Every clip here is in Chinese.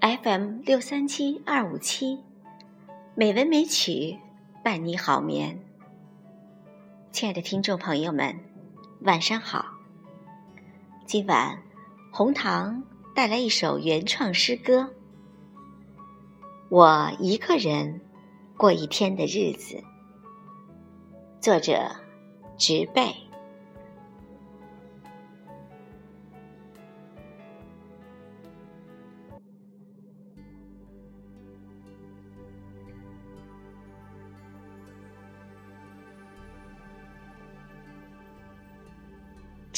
FM 六三七二五七，美文美曲伴你好眠。亲爱的听众朋友们，晚上好。今晚红糖带来一首原创诗歌《我一个人过一天的日子》，作者植被。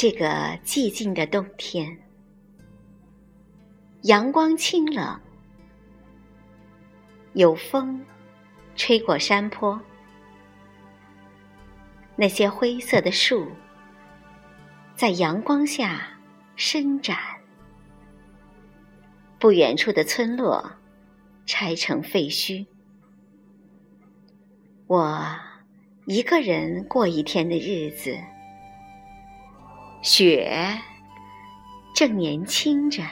这个寂静的冬天，阳光清冷，有风吹过山坡，那些灰色的树在阳光下伸展，不远处的村落拆成废墟，我一个人过一天的日子。雪正年轻着，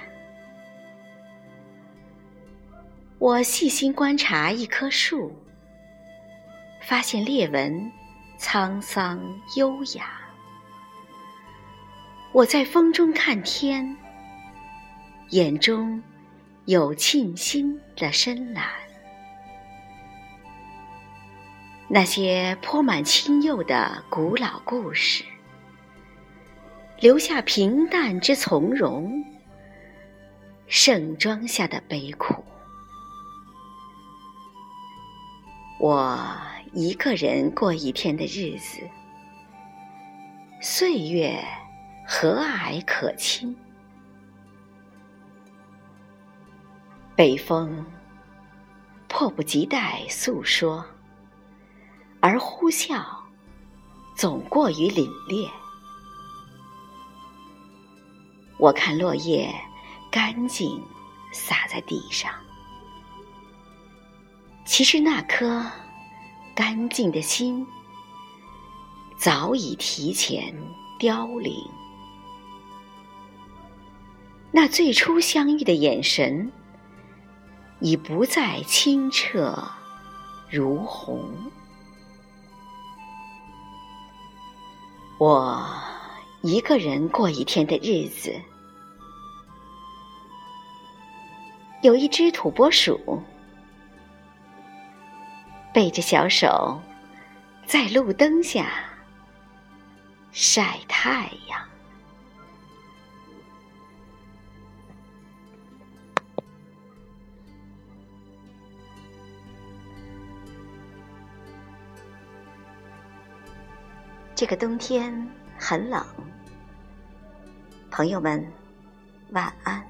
我细心观察一棵树，发现裂纹沧桑优雅。我在风中看天，眼中有沁心的深蓝。那些铺满青釉的古老故事。留下平淡之从容，盛装下的悲苦。我一个人过一天的日子，岁月和蔼可亲。北风迫不及待诉说，而呼啸总过于凛冽。我看落叶干净洒在地上，其实那颗干净的心早已提前凋零。那最初相遇的眼神已不再清澈如虹。我一个人过一天的日子。有一只土拨鼠，背着小手，在路灯下晒太阳。这个冬天很冷，朋友们，晚安。